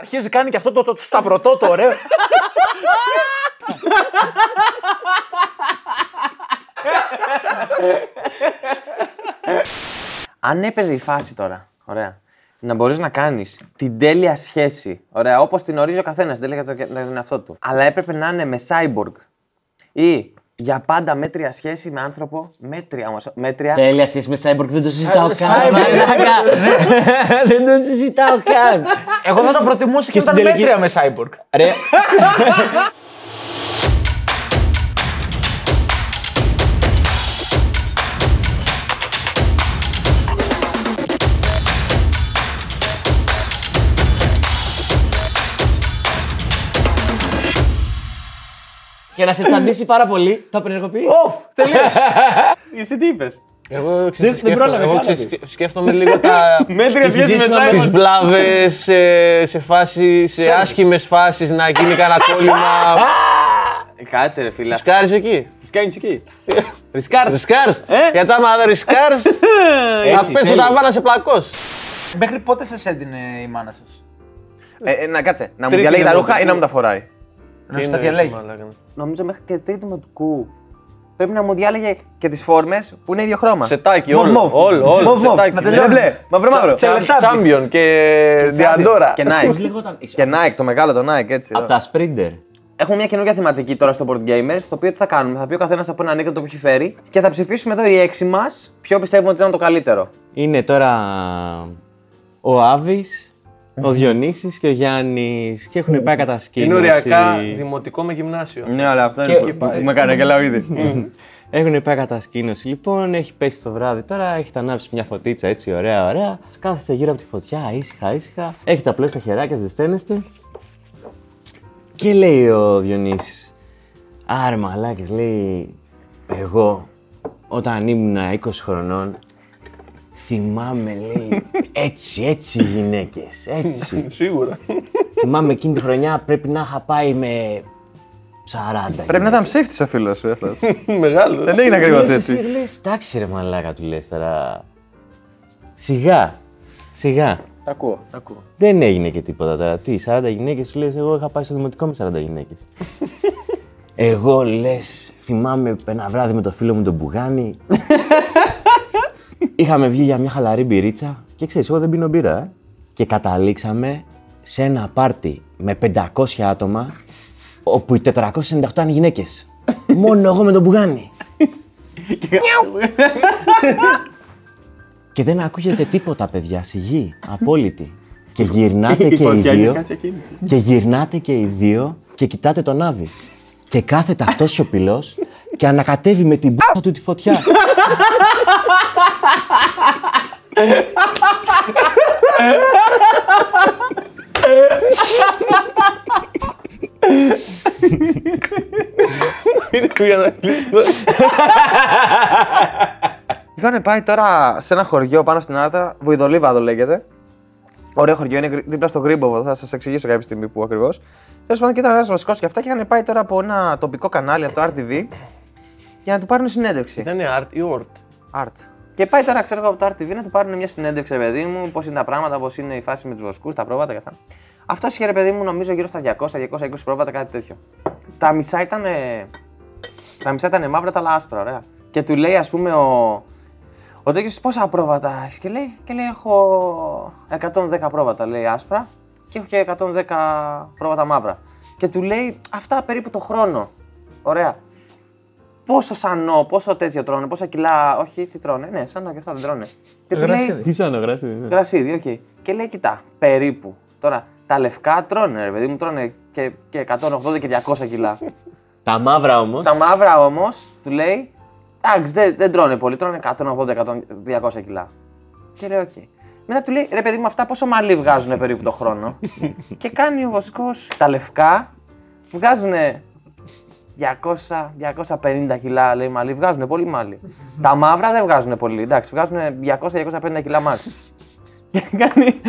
Αρχίζει κάνει και αυτό το, το, το σταυρωτό το ωραίο. Αν έπαιζε η φάση τώρα, ωραία, να μπορείς να κάνεις την τέλεια σχέση, ωραία, όπως την ορίζει ο καθένας, την τέλεια για το- για τον εαυτό του. Αλλά έπρεπε να είναι με cyborg ή για πάντα μέτρια σχέση με άνθρωπο. Μέτρια όμως. Μέτρια. Τέλεια σχέση με Cyborg, δεν το συζητάω Ε, καν. Cyborg. μαλάκα. Δεν το συζητάω καν. Εγώ θα το προτιμούσα και, Και στην όταν τελική- μέτρια με Cyborg. Για να σε τσαντήσει πάρα πολύ, το απενεργοποιείς. Οφ, τελείωσε. Εσύ τι είπες; Εγώ Δεν- ξέρεις, δεν σκέφτομαι, πρόλαβε εγώ καν ξέρεις, να πεις. σκε- σκέφτομαι λίγο τα, Μέτρια Η σχέση με συζήτηση με τις Cyborg. βλάβες, σε, σε, φάση, σε άσχημες φάσεις να γίνει κανένα κόλλημα. Κάτσε ρε φίλε. Ρισκάρεις εκεί; Τις κάνεις εκεί. Ρισκάρεις. Ρισκάρεις. Γιατί άμα δεν ρισκάρεις, θα Έτσι, πες το τέλεια. ταβά να σε πλακώσει. Μέχρι πότε σας έδινε η μάνα σας; Ε, ε, να κάτσε. Να μου Τρίτη διαλέγει τα ρούχα δημοτικού. ή να μου τα φοράει; Να σου τα διαλέγει. Νομίζω μέχρι και τρίτη δημοτικού. Πρέπει να μου διάλεγε και τις φόρμες που είναι ίδιο χρώμα. Σετάκι, Μοβ, όλο. μοβ. Όλο, όλο. Μοβ, μοβ. σετάκι, Να ναι. τελειώνει. μπλε, μαύρο μαύρο. Τσα- Τελετάμπι. Champion και Διαντόρα. Και Πώς Nike. λεγόταν. Και Nike, το μεγάλο το Nike, έτσι. Από τα Sprinter. Έχουμε μια καινούργια θεματική τώρα στο Board Gamers, στο οποίο τι θα κάνουμε; Θα πει ο καθένας από ένα ανέκδοτο που έχει φέρει και θα ψηφίσουμε εδώ οι έξι μας ποιο πιστεύουμε ότι ήταν το καλύτερο. Είναι τώρα ο Άβης, ο Διονύσης και ο Γιάννης και έχουν πάει κατασκήνωση. Είναι οριακά δημοτικό με γυμνάσιο. Ναι, αλλά αυτό Και- είναι που με κάνει και λέω ήδη. Έχουν πάει κατασκήνωση λοιπόν, έχει πέσει το βράδυ τώρα, έχετε ανάψει μια φωτίτσα έτσι ωραία ωραία. Κάθεστε γύρω από τη φωτιά, ήσυχα ήσυχα. Έχετε απλώς τα χεράκια, ζεσταίνεστε. Και λέει ο Διονύσης, Άρε μαλάκες, λέει, εγώ όταν ήμουν 20 χρονών θυμάμαι, λέει, έτσι, έτσι γυναίκες, έτσι. Σίγουρα. θυμάμαι εκείνη τη χρονιά πρέπει να είχα πάει με 40 Πρέπει να ήταν ψεύτης ο φίλος σου αυτό. Μεγάλος. Δεν έγινε ακριβώς Λες έτσι. εσύ, λες, εντάξει ρε μαλάκα του λες τώρα. Σιγά, σιγά. Τα ακούω, τα ακούω. Δεν έγινε και τίποτα τώρα. Τι, 40 γυναίκες σου λες, εγώ είχα πάει στο δημοτικό με 40 γυναίκες. εγώ λες, θυμάμαι ένα βράδυ με το φίλο μου τον Μπουγάνη. Είχαμε βγει για μια χαλαρή μπυρίτσα και ξέρεις, εγώ δεν πίνω μπύρα, ε. Και καταλήξαμε σε ένα πάρτι με 500 άτομα, όπου οι 498 ήταν γυναίκες. Μόνο εγώ με τον Μπουγάνη. Και δεν ακούγεται τίποτα, παιδιά, σιγή, απόλυτη. Και γυρνάτε και οι δύο. Και γυρνάτε και οι δύο και κοιτάτε τον Άβη. Και κάθεται αυτός σιωπηλός και ανακατεύει με την μπα του τη φωτιά. Για να κλείσουμε. Είχαν πάει τώρα σε ένα χωριό πάνω στην Άρτα, Βοηδολίβαδο λέγεται. Ωραίο χωριό, είναι γρι- δίπλα στο Γρήμποβο, θα σας εξηγήσω κάποια στιγμή που ακριβώς. Τέλος πάντων, και ήταν ένας βασικός και αυτά και είχαν πάει τώρα από ένα τοπικό κανάλι, από το RTV, για να του πάρουν συνέντευξη. Ήταν art ή ort. Art. Και πάει τώρα, ξέρω εγώ, από το RTV να του πάρουν μια συνέντευξη, ρε παιδί μου, πώς είναι τα πράγματα, πώς είναι η φάση με τους βασικού, τα πρόβατα και αυτά. Αυτό είχε, ρε παιδί μου, νομίζω γύρω στα 200-220 πρόβατα, κάτι τέτοιο. Τα μισά ήταν. Τα μισά ήταν μαύρα, τα άλλα άσπρα, ωραία. Και του λέει, ας πούμε, ο. Ο τέτοιο πόσα πρόβατα έχεις; Και λέει, και λέει: Έχω 110 πρόβατα, λέει άσπρα, και έχω και 110 πρόβατα μαύρα. Και του λέει αυτά περίπου το χρόνο. Ωραία. Πόσο σανό, πόσο τέτοιο τρώνε, πόσα κιλά. Όχι, τι τρώνε. Ναι, σανό και αυτά δεν τρώνε. Και του λέει. Τι σαν grass, Γρασίδι, οκ. Και λέει, κοιτά, περίπου. Τώρα, τα λευκά τρώνε, ρε παιδί μου, τρώνε και, και 180 και 200 κιλά. Τα μαύρα όμως. Τα μαύρα όμως, του λέει, εντάξει, δεν, δεν τρώνε πολύ, τρώνε 180-200 κιλά. Και λέει, οκ. Μετά του λέει, ρε παιδί μου, αυτά πόσο μαλλί βγάζουν περίπου το χρόνο. και κάνει ο βασικός τα λευκά, βγάζουν 200-250 κιλά, λέει μαλλί, βγάζουν πολύ μαλλί. τα μαύρα δεν βγάζουν πολύ, εντάξει, βγάζουν 200-250 κιλά max. και κάνει.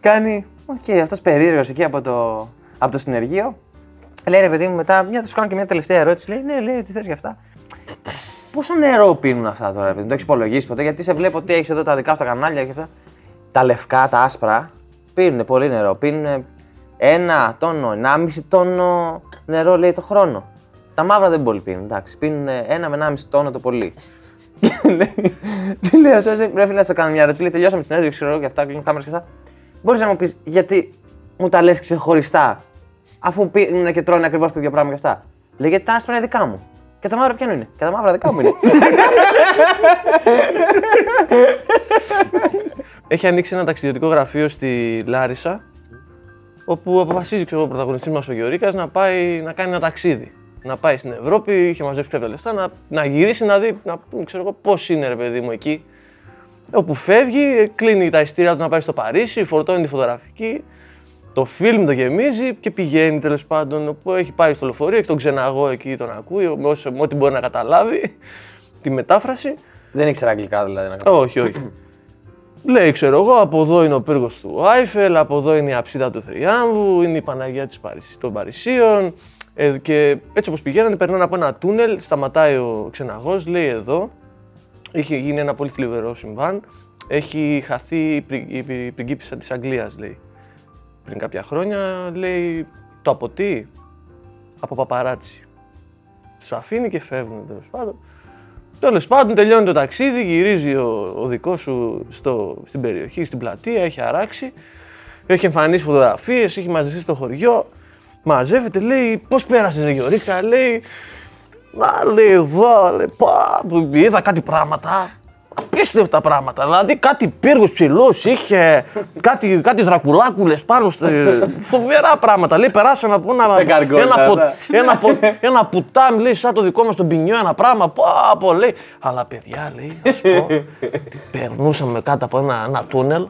κάνει. Οκ, αυτός περίεργος εκεί από το, από το συνεργείο. Λέει ρε παιδί μου, μετά μια του κάνω και μια τελευταία ερώτηση. Λέει, ναι, λέει, τι θες για αυτά. Πόσο νερό πίνουν αυτά τώρα, παιδί μου, το έχεις υπολογίσει ποτέ, γιατί σε βλέπω ότι έχεις εδώ τα δικά σου τα κανάλια και αυτά. Τα λευκά, τα άσπρα, πίνουν πολύ νερό. Πίνουν ένα τόνο, ενάμιση τόνο νερό λέει το χρόνο. Τα μαύρα δεν πολύ πίνουν, εντάξει. Πίνουν ένα με ενάμιση τόνο το πολύ. Και λέει- Τι λέει αυτό, λέει, πρέπει να σε κάνω μια ερώτηση. Λέει, τελειώσαμε τη συνέντευξη, ξέρω εγώ και αυτά, κλείνουν κάμερες και αυτά. Μπορείς να μου πεις γιατί μου τα λες ξεχωριστά, αφού πίνουν και τρώνε ακριβώς το ίδιο πράγμα και αυτά. Λέει, γιατί τα άσπρα είναι δικά μου. Και τα μαύρα ποια είναι. Και τα μαύρα δικά μου είναι. Έχει ανοίξει ένα ταξιδιωτικό γραφείο στη Λάρισα, όπου αποφασίζει ξέρω, εγώ, ο πρωταγωνιστής μας ο Γιωρίκας να πάει να κάνει ένα ταξίδι. Να πάει στην Ευρώπη, είχε μαζέψει κάποια λεφτά, να, να γυρίσει να δει, να πούμε, ξέρω εγώ, πώς είναι ρε παιδί μου εκεί. Όπου φεύγει, κλείνει τα ειστήρια του να πάει στο Παρίσι, φορτώνει τη φωτογραφική, το φιλμ το γεμίζει και πηγαίνει τέλος πάντων. Όπου έχει πάει στο λεωφορείο, έχει τον ξεναγό εκεί, τον ακούει, με όσο- με ό,τι μπορεί να καταλάβει τη μετάφραση. δεν ήξερα αγγλικά δηλαδή να κάνω. Όχι, όχι. Λέει, ξέρω εγώ, από εδώ είναι ο πύργος του Άιφελ, από εδώ είναι η αψίδα του Θριάμβου, είναι η Παναγία της Παρισι... των Παρισίων. Ε, και έτσι όπως πηγαίνανε, περνάνε από ένα τούνελ, σταματάει ο ξεναγός, λέει εδώ, έχει γίνει ένα πολύ θλιβερό συμβάν, έχει χαθεί η, πρι... η πρι- πριγκίπισσα της Αγγλίας, λέει. Πριν κάποια χρόνια, λέει, το από τι, από παπαράτσι. Τους αφήνει και φεύγουν τέλος πάντων. Τέλος πάντων, τελειώνει το ταξίδι, γυρίζει ο, ο δικός σου στο, στην περιοχή, στην πλατεία, έχει αράξει. Έχει εμφανίσει φωτογραφίες, έχει μαζευτεί στο χωριό. Μαζεύεται, λέει, πώς πέρασες, Ρε Γιωρίκα, λέει. Να λέει εδώ, λέει, πα, που είδα κάτι πράγματα. Απίστευτα πράγματα. Δηλαδή κάτι πύργος ψηλός είχε, κάτι, κάτι δρακουλάκουλες πάνω στη... Φοβερά πράγματα. Λέει περάσαν από ένα, καργκόλια, ένα, πο- αυτά. ένα, πο- ένα πουτάμι, λέει, σαν το δικό μας τον ποινιό, ένα πράγμα. Πω, πω, λέει. Αλλά παιδιά, λέει, να σου πω, περνούσαμε κάτω από ένα, ένα τούνελ,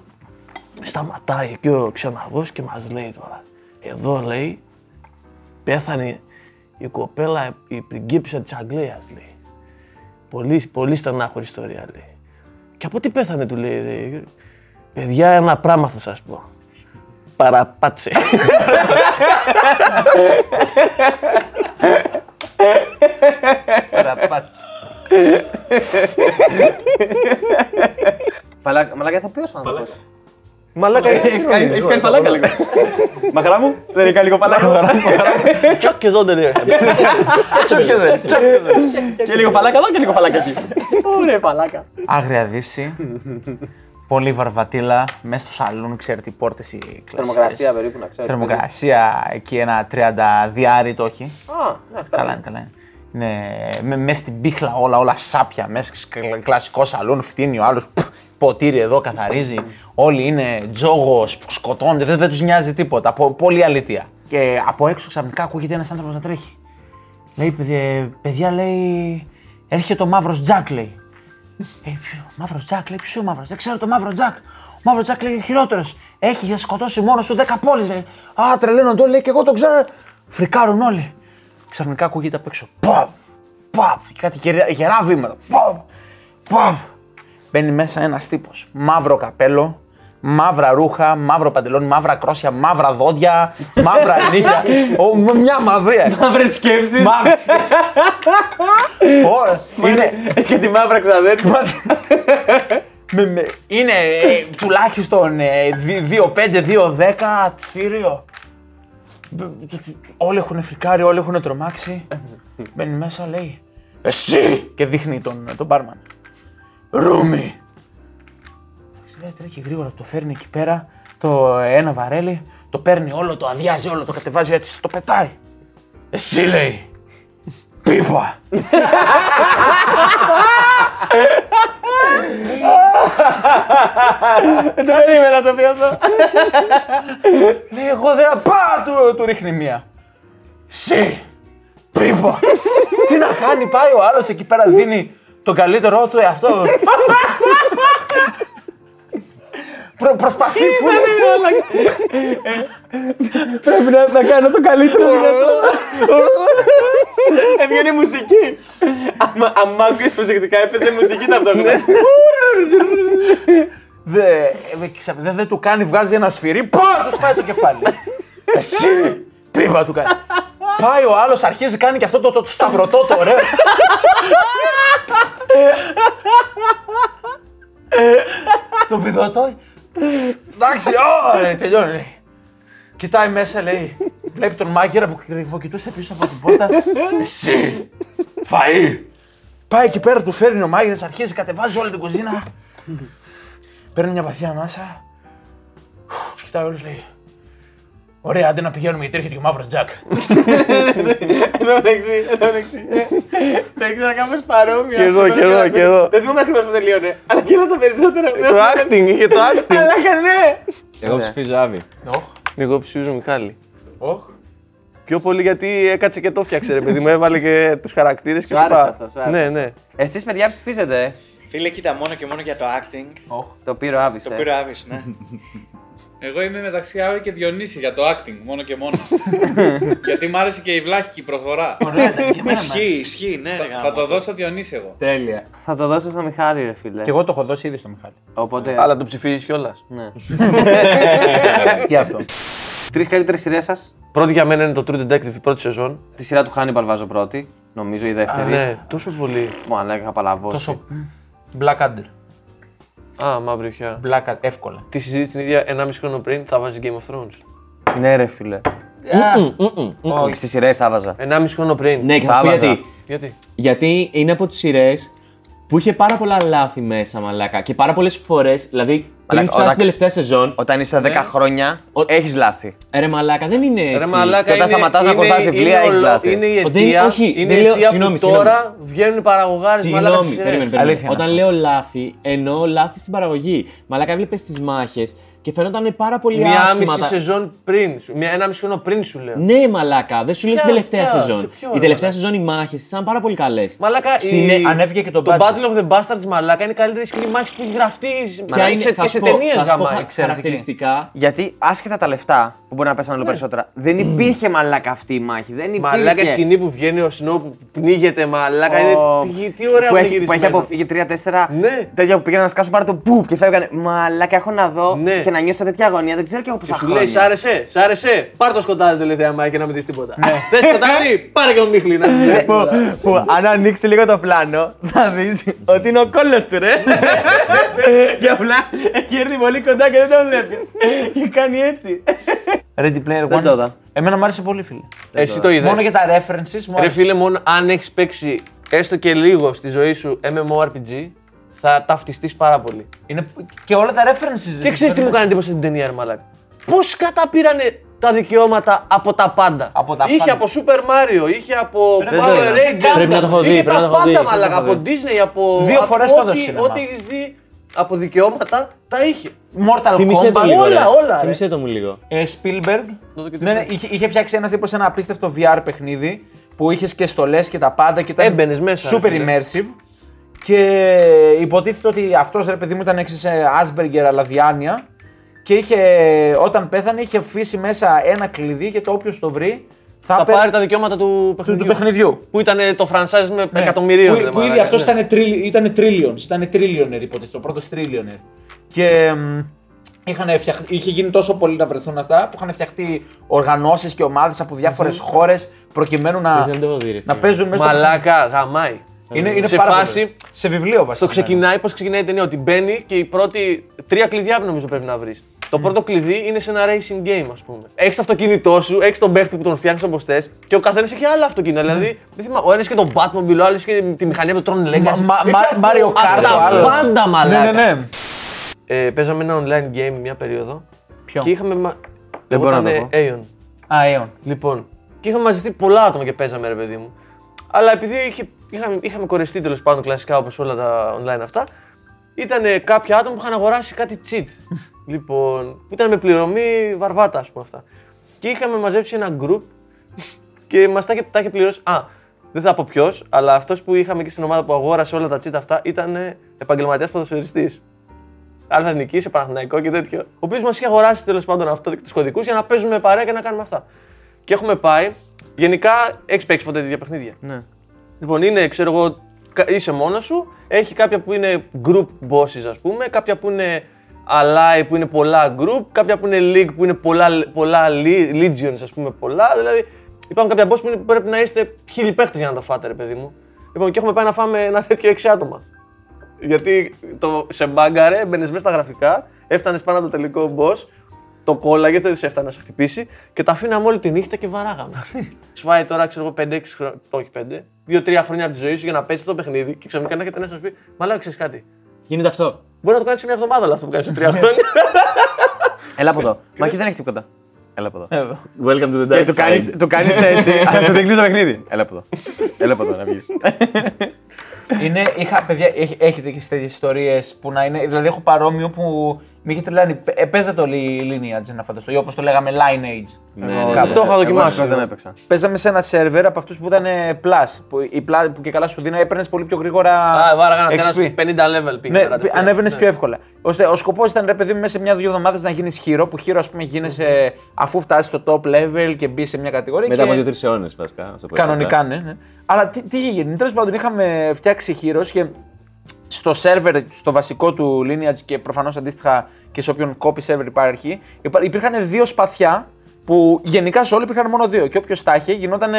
σταματάει εκεί ο ξεναγός και μας λέει τώρα, εδώ λέει, πέθανε η κοπέλα, η πριγκίπισσα της Αγγλίας, λέει. Πολύ, πολύ στενάχωρη ιστορία, λέει. Και από τι πέθανε, του λέει, ρε, παιδιά, ένα πράγμα θα σας πω. Παραπάτσε. Παραπάτς. Φαλάκα, μαλάκα ηθοποιός ο άνθρωπος. Μαλάκα, Έχεις κάνει έχεις κάνει φαλάκα λίγο. Μαχαρά μου, δεν έχει κάνει λίγο φαλάκα. Τσοκ και εδώ δεν είναι. Και λίγο φαλάκα εδώ και λίγο φαλάκα εκεί. Ωραία, φαλάκα. Άγρια δύση. Πολύ βαρβατήλα. Μέσα στο σαλούν, ξέρετε, οι πόρτες οι κλασικές. Θερμοκρασία περίπου να ξέρετε. Θερμοκρασία εκεί ένα 30 διάρι το έχει. Α, ναι, Καλά είναι, καλά είναι. Είναι με, μέσα στην πίχλα όλα, όλα σάπια. Μέσα σε κλα- κλασικό σαλούν, φτύνει ο άλλος. Ποτήρι εδώ καθαρίζει. Όλοι είναι τζόγος που σκοτώνται, δεν, δεν τους νοιάζει τίποτα. Πο- πολύ αλήθεια. Και από έξω ξαφνικά ακούγεται ένας άνθρωπος να τρέχει. Λέει, «Παιδε- παιδιά, λέει, έρχεται ο μαύρος Τζακ, λέει. Ε, ποιο, μαύρος Τζακ, λέει, ποιος μαύρος, δεν ξέρω το μαύρο Τζακ. Ο μαύρος Τζακ λέει χειρότερος. Έχει σκοτώσει μόνος του 10 πόλεις, λέει. Α, τρελαίνονται όλοι, λέει, και εγώ τον ξέρω. Φρικάρουν όλοι. Ξαφνικά ακούγεται απ' έξω. Παπ, παπ, και κάτι γερά, γερά βήματα. Παπ, παπ. Μπαίνει μέσα ένας τύπος. Μαύρο καπέλο, μαύρα ρούχα, μαύρο παντελόνι, μαύρα κρόσια, μαύρα δόντια, μαύρα νύχια. Ο, μ- μια μαυρία. Μαύρες σκέψεις. Μαύρη σκέψη. Ω, Είναι, Και τη μαύρα ξαδέρφη. με- με- είναι ε, τουλάχιστον ε, δι- 2-5-2-10 θύριο. Όλοι έχουν φρικάρει, όλοι έχουν τρομάξει. Μπαίνει μέσα, λέει Εσύ! Και δείχνει τον, τον μπάρμαν. Ρούμι! Λέει, τρέχει γρήγορα, το φέρνει εκεί πέρα, το ένα βαρέλι, το παίρνει όλο, το αδειάζει όλο, το κατεβάζει έτσι, το πετάει. Εσύ λέει, πίπα. Δεν το περίμενα το πει αυτό. Λέει, εγώ δεν πά, του, του ρίχνει μία. Συ, πίπα. Τι να κάνει, πάει ο άλλος εκεί πέρα, δίνει τον καλύτερό του εαυτό. Προ, προσπαθεί που Πρέπει να, να κάνω το καλύτερο δυνατό. Έβγαινε μουσική. Άμα, άμα άκουγες προσεκτικά έπαιζε μουσική ταυτόχρονα. δεν δε, ξα- δε, δεν του κάνει, βγάζει ένα σφυρί, πά, του σπάει το κεφάλι. Εσύ, πίπα του κάνει. Πάει ο άλλος, αρχίζει, κάνει και αυτό το, το, το σταυρωτό το ωραίο. το πηδωτό, Εντάξει, ωραία, τελειώνει. λέει. Κοιτάει μέσα, λέει. Βλέπει τον μάγειρα που κρυβοκοιτούσε πίσω από την πόρτα. Εσύ, φαΐ. Πάει εκεί πέρα, του φέρνει ο μάγειρας, αρχίζει, κατεβάζει όλη την κουζίνα. Παίρνει μια βαθιά ανάσα. Τους κοιτάει όλους, λέει. Ωραία, άντε να πηγαίνουμε γιατί έρχεται και ο μαύρος Τζακ. Εδώ μεταξύ, εδώ μεταξύ. Θα ήξερα κάπως παρόμοια. Κι εγώ, κι εγώ, κι εγώ. Δεν θυμάμαι ακριβώς πώς τελείωνε. Αλλά γέλασα περισσότερο. Το acting, είχε το acting. Αλλά ναι. Εγώ ψηφίζω Άβη. Οχ, Εγώ ψηφίζω Μιχάλη. οχ. Πιο πολύ γιατί έκατσε και το φτιάξε, ρε παιδί μου. Έβαλε και τους χαρακτήρες και Σου άρεσε λοιπά. αυτό, σου άρεσε. Ναι, ναι. Εσείς παιδιά ψηφίζετε, ε. Φίλε, κοίτα μόνο και μόνο για το acting. οχ. Το πήρε ο Άβης, Το ε. πήρε ο Άβης, ναι. Εγώ είμαι μεταξύ Άβη και Διονύση για το acting, μόνο και μόνο. Γιατί μ' άρεσε και η βλάχικη προφορά. Ωραία, ήταν και εμένα. Ισχύει, ισχύει, ναι, ρε Θα, γάμο. θα το δώσω Διονύση εγώ. Τέλεια. Θα το δώσω στο Μιχάλη, ρε φίλε. Και εγώ το έχω δώσει ήδη στο Μιχάλη. Οπότε. Αλλά το ψηφίζεις κιόλας. Ναι. Και αυτό. Τρεις καλύτερες σειρές σας. Πρώτη για μένα είναι το True Detective, η πρώτη σεζόν. Τη σειρά του Hannibal βάζω πρώτη. Νομίζω η δεύτερη. Ναι, τόσο πολύ. Μου αλλά είχα παλαβώσει. Τόσο. Black Adder. Α, μαύρη πια. Black Adder, εύκολα. Τη συζήτηση την ίδια 1,5 χρόνο πριν θα βάζει Game of Thrones. Ναι, ρε φίλε. Όχι. Στις σειρές τα βάζα. 1,5 χρόνο πριν. Ναι, και θα σου πει βάζα. γιατί. Γιατί; Γιατί είναι από τις σειρές που είχε πάρα πολλά λάθη μέσα, μαλάκα. Και πάρα πολλές φορές, δηλαδή πριν Μαλάκα, φτάσει όταν- στην τελευταία σεζόν, Όταν είσαι 10 χρόνια, Ο- έχεις λάθη. ρε μαλάκα δεν είναι έτσι. Ρε μαλάκα, Και όταν είναι- σταματάς να είναι- κολλάς βιβλία, είναι έχεις ο- λάθη. Είναι η Ο, δεν- αιτία, όχι, είναι δεν η λέω- αιτία συγγνώμη, που συγγνώμη. τώρα βγαίνουν παραγωγάρες μαλάκα στις Συγγνώμη, σειρές. περίμενε, περίμενε. Αλήθεια είναι Όταν λέω λάθη, εννοώ λάθη στην παραγωγή. Μαλάκα έβλεπες τις μάχες και φαίνονταν πάρα πολύ Μια άσχημα. μισή τα- σεζόν πριν σου. Μια, ένα μισή χρόνο πριν σου λέω. Ναι, μαλάκα, δεν σου λέω στην Ποια- τελευταία ποια, σεζόν. σε ποιο, Η ρε, τελευταία μαλάκα. σεζόν οι μάχες ήταν πάρα πολύ καλές. Μαλάκα, Στην- η... ανέβηκε και το το budget. Battle of the Bastards μαλάκα είναι η καλύτερη σκηνή μάχης που έχει γραφτεί Ποια είναι, σε, θα και σου σε πω, ταινίες θα σου πω γαμάει. χα- χαρακτηριστικά. Γιατί άσχετα τα λεφτά που μπορεί να πέσανε Ναι. λίγο περισσότερα, δεν υπήρχε μαλάκα αυτή η μάχη. Δεν υπήρχε. Μαλάκα η σκηνή που βγαίνει ο Snow που πνίγεται, μαλάκα. Ο- Είναι... Τι, τι ωραία που που, έχει, είναι που έχει γυρισμένο. αποφύγει 3-4 Ναι. τέτοια που πήγαιναν να σκάσουν πάρα το πουπ και φεύγανε. Μαλάκα, έχω να δω Ναι. και να νιώσω τέτοια αγωνία. Δεν ξέρω και εγώ πόσα Και σου χρόνια. λέει, σ' άρεσε, σ' άρεσε. Πάρ το σκοτάδι τελευταία μάχη και να μην δεις τίποτα. Ναι. Θες σκοτάδι, πάρε και ο Μίχλη να μην δεις τίποτα. που, που αν ανοίξει λίγο το πλάνο, θα δεις ότι είναι ο κόλλος του, ρε. και απλά έχει έρθει πολύ κοντά και δεν το βλέπεις. και κάνει έτσι. Ready Player Δεν One. το είδα. Εμένα μου άρεσε πολύ, φίλε. Εσύ το είδες. Μόνο για τα references μου Ρε άρεσε. φίλε, μόνο αν έχεις παίξει έστω και λίγο στη ζωή σου MMORPG, θα ταυτιστείς πάρα πολύ. Είναι και όλα τα references. Και ξέρεις τι μου κάνει εντύπωση στην ταινία, ρε Μαλάκα. Πώς καταπήρανε τα δικαιώματα από τα πάντα. Από τα είχε πάντα. από Super Mario, είχε από Δεν Power το είδα. Rangers. Πρέπει να το έχω δει, Είχε πρέπει να τα το έχω δει, πάντα, πρέπει να μαλάκα. το έχω Από Disney, από. Δύο από φορές το ό,τι- έδωσε σινεμά. Ό,τι έχεις δει από δικαιώματα τα είχε. Mortal Θύμησε το Kombat. λίγο. όλα, ρε. όλα, ρε. Θύμισε το μου λίγο. Ε, Spielberg. το και το Ναι, ναι, είδα. είχε, είχε φτιάξει ένα τύπος ένα απίστευτο VR παιχνίδι που είχες και στολές και τα πάντα και ήταν Έμπαινες μέσα, super ρε φίλε. immersive. Και υποτίθεται ότι αυτός ρε παιδί μου ήταν έξι σε Asperger αλλά διάνοια. Και είχε, όταν πέθανε είχε αφήσει μέσα ένα κλειδί και το όποιος το βρει θα, Θα παίρνει πάρει τα δικαιώματα του του, παιχνιδιού. του παιχνιδιού. Που ήταν το franchise με Ναι. εκατομμυρίων. Που, ρε που ήδη μαλάκα, αυτός ναι. ήταν, τρίλ, ήταν trillions, ήταν trillionaire υποτίθεται, ο πρώτος trillionaire. Και μ, είχαν φτιαχ... είχε γίνει τόσο πολύ να βρεθούν αυτά που είχαν φτιαχτεί οργανώσεις και ομάδες από διάφορες χώρες προκειμένου να, Πες, δεν το έχω δει, ρε να φίλε. παίζουν μέσα στο Μαλάκα, γαμάει. Είναι, είναι σε πάρα φάση- πολύ. Σε βιβλίο βασικά. Στο ξεκινάει, πώς ξεκινάει η ταινία, ότι μπαίνει και οι πρώτοι τρία κλειδιά νομίζω πρέπει να βρεις. Το πρώτο κλειδί είναι σε ένα racing game, ας πούμε. Έχεις το αυτοκίνητό σου, έχεις τον παίχτη που τον φτιάχνεις όπως θες και ο καθένας έχει άλλα αυτοκίνητα. Δηλαδή, δεν θυμάμαι, ο ένας έχει και τον Batmobile, ο άλλος έχει και τη μηχανή από το Tron Legacy. Μα- μα- Έχει μα- από- Mario από Kart, τα ο άλλος. πάντα μαλάκα. Ναι, ναι, ναι. Ε, παίζαμε ένα online game μια περίοδο. Ποιο; Και είχαμε. μα- Δεν μπορώ να το Λεγότανε Aeon. Α, Aeon. Λοιπόν, και είχαμε μαζευτεί πολλά άτομα και παίζαμε, ρε παιδί μου. Αλλά επειδή είχε, είχαμε, είχαμε κορεστεί τέλος πάντων κλασικά όπως όλα τα online αυτά, ήταν κάποια άτομα που είχαν αγοράσει κάτι cheat. λοιπόν, που ήταν με πληρωμή βαρβάτα, ας πούμε αυτά. Και είχαμε μαζέψει ένα group και μας τα, είχε- τα είχε πληρώσει. Α, δεν θα πω ποιος, αλλά αυτός που είχαμε και στην ομάδα που αγόρασε όλα τα cheat αυτά ήταν επαγγελματίας ποδοσφαιριστής. Αλφα Εθνική, σε Παναθηναϊκό και τέτοιο. Ο οποίος μας είχε αγοράσει τέλος πάντων αυτό και τους κωδικούς για να παίζουμε παρέα και να κάνουμε αυτά. Και έχουμε πάει. Γενικά έχει παίξεις ποτέ τέτοια παιχνίδια. Ναι. Λοιπόν, είναι, ξέρω εγώ, κα- είσαι μόνος σου. Έχει κάποια που είναι group bosses, ας πούμε. Κάποια που είναι ally που είναι πολλά group. Κάποια που είναι league που είναι πολλά, πολλά le- legions, ας πούμε, πολλά. Δηλαδή υπάρχουν κάποια boss που είναι- πρέπει να είστε χίλιοι παίχτες για να τα φάτε, ρε παιδί μου. Λοιπόν, και έχουμε πάει να φάμε ένα τέτοιο 6 άτομα. Γιατί το, σε μπάγκαρε, μπαίνεις μέσα στα γραφικά, έφτανες πάνω από το τελικό boss, το κόλλαγες, δεν σε έφτανε να σε χτυπήσει και τα αφήναμε όλη τη νύχτα και βαράγαμε. Σου φάει τώρα, ξέρω εγώ, 5-6 χρόνια, το όχι 5, 2-3 χρόνια από τη ζωή σου για να παίξει το παιχνίδι και ξαφνικά να έρχεται ένα να σου πει Μα λέω, ξέρεις κάτι. Γίνεται αυτό. Μπορεί να το κάνεις σε μια εβδομάδα, αλλά αυτό που κάνει σε 3 χρόνια. Έλα από εδώ. Μα εκεί δεν έχει τίποτα. Έλα από εδώ. Welcome to the Και dark του κάνεις, side. του κάνεις έτσι, αλλά του δεν κλείσει το παιχνίδι. Έλα από εδώ. Έλα από εδώ να βγεις. Είναι, είχα, παιδιά, έχ- έχετε και τέτοιες ιστορίες που να είναι. Δηλαδή, έχω παρόμοιο που με είχε τρελάνει. Ε, παίζατε όλοι η lineage να φανταστώ, ή όπως το λέγαμε Lineage. Ναι, Εγώ ναι, κάπου. ναι. Το είχα Εγώ δοκιμάσει. δυστυχώς δεν έπαιξα. Παίζαμε σε ένα σερβερ από αυτούς που ήταν ε, Plus. Που, η Plus που και καλά σου δίνει, έπαιρνες πολύ πιο γρήγορα. Α, βάραγα ένα XP. τέρας 50 level πήγε. Ναι, κατευθείαν. ανέβαινες Ναι. πιο εύκολα. Ώστε ο σκοπός ήταν ρε παιδί μου μέσα σε μια-δύο εβδομάδες να γίνεις χείρο. Που χείρο, ας πούμε, γίνεσαι αφού φτάσεις στο top level και μπεις σε μια κατηγορία. Μετά και... από 2-3 αιώνες βασικά. να το πω έτσι Κανονικά, απλά. ναι. ναι. Αλλά τι, τι είχε γίνει; Τέλος πάντων, είχαμε φτιάξει χείρο και στο σερβερ, στο βασικό του lineage και προφανώς αντίστοιχα και σε όποιον copy server υπάρχει, υπά- υπήρχαν δύο σπαθιά που γενικά σε όλοι υπήρχαν μόνο δύο. Και όποιος τα είχε γινόταν.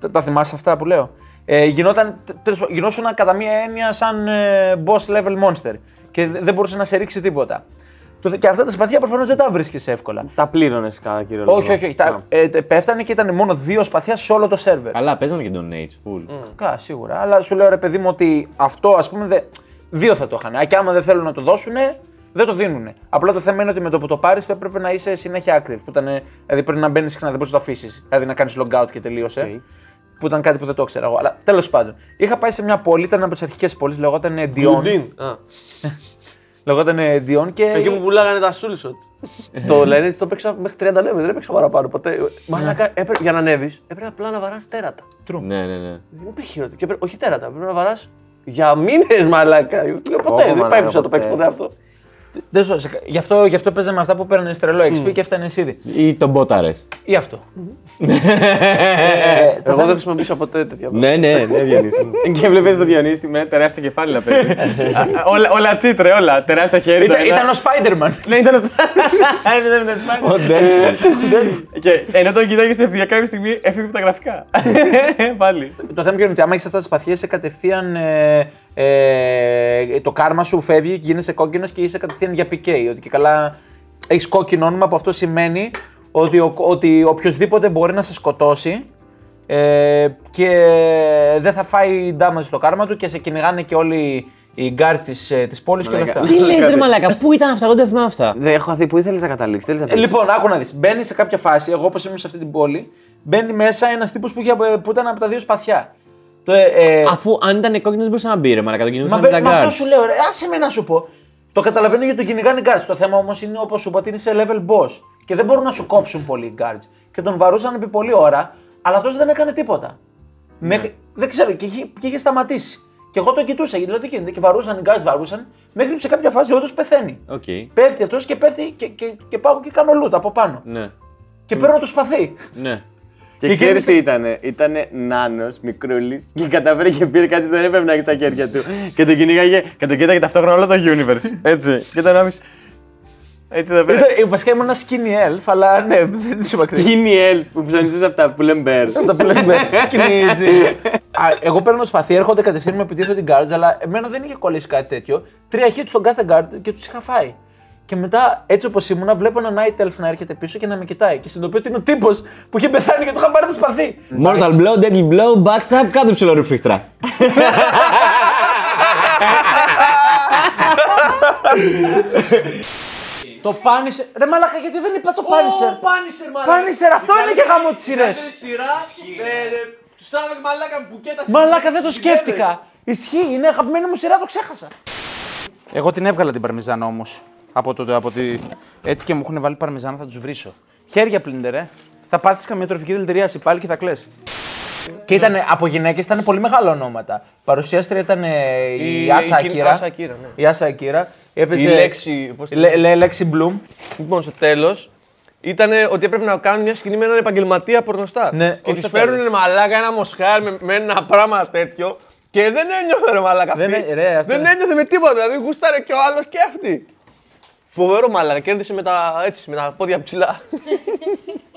Τα, τα θυμάσαι αυτά που λέω; Ε, γινόταν, τέλος πάντων, γινόσουν κατά μία έννοια σαν ε, boss level monster. Και δε- δεν μπορούσε να σε ρίξει τίποτα. Το- Και αυτά τα σπαθιά προφανώς δεν τα βρίσκει εύκολα. Τα πλήρωνες κατά κύριο λόγο. Όχι, όχι, όχι. Τα, ε, τε- πέφτανε και ήταν μόνο δύο σπαθιά σε όλο το σερβερ. Αλλά παίζανε και τον Age full. Καλά, σίγουρα. Αλλά σου λέω ρε παιδί μου ότι αυτό ας πούμε δε... δύο θα το είχαν. Α, Και άμα δεν θέλουν να το δώσουν, δεν το δίνουν. Απλά το θέμα είναι ότι με το που το πάρεις πρέπει να είσαι συνέχεια active. Που ήταν, δηλαδή πρέπει να μπαίνεις συχνά, δεν μπορείς να το αφήσεις. Δηλαδή να κάνεις logout και τελείωσε. Που ήταν κάτι που δεν το ήξερα εγώ. Αλλά τέλος πάντων. Είχα πάει σε μια πόλη, ήταν από τις αρχικές πόλεις, λεγόταν ε, Dion. Ουντίν. Α. Λεγόταν ε, Dion και. Εκεί που πουλάγανε τα σούλσοτ. το λένε ότι το παίξα μέχρι 30 level, δεν έπαιξα παραπάνω ποτέ. Μαλάκα, έπρεπε, για να ανέβεις, έπρεπε απλά να βαράς τέρατα. Ναι, ναι, ναι. Δεν υπήρχε χειρότερο. Και έπρεπε- όχι τέρατα, πρέπει να βαράς για μήνες μαλάκα. Λέω, ποτέ, δεν μαλάκα, πάει να το παίξει ποτέ. ποτέ αυτό. Δεν σου- σε- γι, αυτό, γι' αυτό παίζαμε αυτά που παίρνουν τρελό XP και έφτανε ήδη. Ή τον μπόταρε. Ή αυτό. Εγώ δεν χρησιμοποιήσα ποτέ τέτοια πράγματα. ναι, ναι, ναι, Διονύση μου. Και βλέπεις το Διονύση με τεράστιο κεφάλι να παίζει. Α, α, όλα, όλα τσίτρε, όλα. Τεράστια χέρια. Ήταν, ήταν ο Spider-Man. Ναι, ήταν ο Spider- δεν ήταν Spider- Ο Deadpool. Και ενώ τον κοιτάγει για κάποια στιγμή έφυγε από τα γραφικά. Πάλι. Το θέμα ποιο είναι ότι άμα έχεις αυτά τι σπαθιέ, είσαι κατευθείαν. Ε, ε, το κάρμα σου φεύγει και γίνεσαι κόκκινος και είσαι κατευθείαν για PK. Ότι και καλά έχεις κόκκινο όνομα που αυτό σημαίνει ότι, ο, ότι οποιοδήποτε μπορεί να σε σκοτώσει ε, και δεν θα φάει damage στο κάρμα του και σε κυνηγάνε και όλοι οι guards της, ε, της πόλης και όλα αυτά. Τι λες, ρε Μαλάκα, πού ήταν αυτά, εγώ δεν θυμάμαι αυτά. Δεν έχω δει που ήθελες να καταλήξεις. Θέλεις να Ε, πεις. λοιπόν, άκου να δεις. Μπαίνει σε κάποια φάση, εγώ όπως ήμουν σε αυτή την πόλη, μπαίνει μέσα ένας τύπος που, είχε- που ήταν από τα δύο σπαθιά. Το, ε, ε, Αφού αν ήταν κόκκινος δεν μπορούσε να μπει, ρε Μαλάκα, τον, μα, κυνηγούσαν με- με τα με αυτό guards. σου λέω, ρε, άσε με να σου πω. Το καταλαβαίνω γιατί το κυνηγάνε οι guards. Το θέμα όμως είναι όπως σου είπα ότι είναι σε level boss. Και δεν μπορούν να σου κόψουν πολύ οι guards. Και τον βαρούσαν επί πολλή ώρα, αλλά αυτός δεν έκανε τίποτα. Μέχρι, δεν ξέρω, και είχε, και είχε σταματήσει. Και εγώ τον κοιτούσα, γιατί λέω τι γίνεται. Και βαρούσαν οι guards, βαρούσαν, μέχρι που σε κάποια φάση όντως πεθαίνει. Οκ. Πέφτει αυτός και πέφτει και, και, και πάω και κάνω loot από πάνω. Ναι, Και παίρνω το σπαθί. ναι. Και Και ξέρεις γέμισε- τι ήτανε; Ήτανε νάνος, μικρούλης και καταφέρει και πήρε κάτι που δεν έπρεπε να έχει στα χέρια του. και τον κυνήγαγε και τον κοίταγε ταυτόχρονα όλο το universe. Έτσι. και ήταν άμεση. Έτσι θα πέρα. Ήταν- ε, Βασικά ήμουν ένα skinny elf, αλλά ναι, δεν σου μακριά. Τι είναι η ελ που ψωνίζεις αυτά που λέμε μπέρ. Τα που λέμε skinny jeans. Α, Εγώ παίρνω σπαθί, έρχονται κατευθείαν με επιτίθεται την guards, αλλά εμένα δεν είχε κολλήσει κάτι τέτοιο. Τρία hits στον κάθε guard και τους είχα φάει. Και μετά, έτσι όπως ήμουνα, βλέπω ένα night elf να έρχεται πίσω και να με κοιτάει. Και συνειδητοποιώ ότι είναι ο τύπος που είχε πεθάνει και του είχα πάρει το σπαθί. Mortal blow, deadly blow, backstab, κάτω ψηλό ρουφίχτρα. Το Punisher. Ρε μαλάκα, γιατί δεν είπα το Punisher; Πάνισερ, μαλάκα. Punisher, αυτό είναι και γάμο της σειρέ. σειράς, τους τράβαγε μαλάκα μπουκέτα Μαλάκα, δεν το σκέφτηκα. Ισχύει, είναι αγαπημένη μου σειρά, το ξέχασα. Εγώ την έβγαλα την παρμεζάνα όμως. Από το, από τη... Έτσι και μου έχουν βάλει παρμεζάνα, θα τους βρίσω. Χέρια πλύντε, ρε. Θα πάθεις καμία τροφική δηλητηρίαση πάλι και θα κλαις. Και ήταν από γυναίκες ήταν πολύ μεγάλα ονόματα. Παρουσιάστρια ήταν ε, η, Η- Άσα η- η Ακύρα. Άσα Ακύρα, ναι. Η Άσα Ακύρα. Έπαιζε... Η Λέξη, πώς τη Λέ, λέ, Λέξη Μπλουμ. Λοιπόν, στο τέλος ήταν ότι έπρεπε να κάνουν μια σκηνή με έναν επαγγελματία πορνοστά. Ναι, και όχι τη στο φέρουν τέλος. μαλάκα ένα μοσχάρι με, με ένα πράγμα τέτοιο και δεν ένιωθε ρε μαλάκα Δεν αυτή. έ- ρε, αυτό δεν είναι. ένιωθε με τίποτα. Δηλαδή γούσταρε και ο άλλος και αυτή. Φοβερό μαλάκα. Κέρδισε με τα, έτσι, με τα πόδια ψηλά.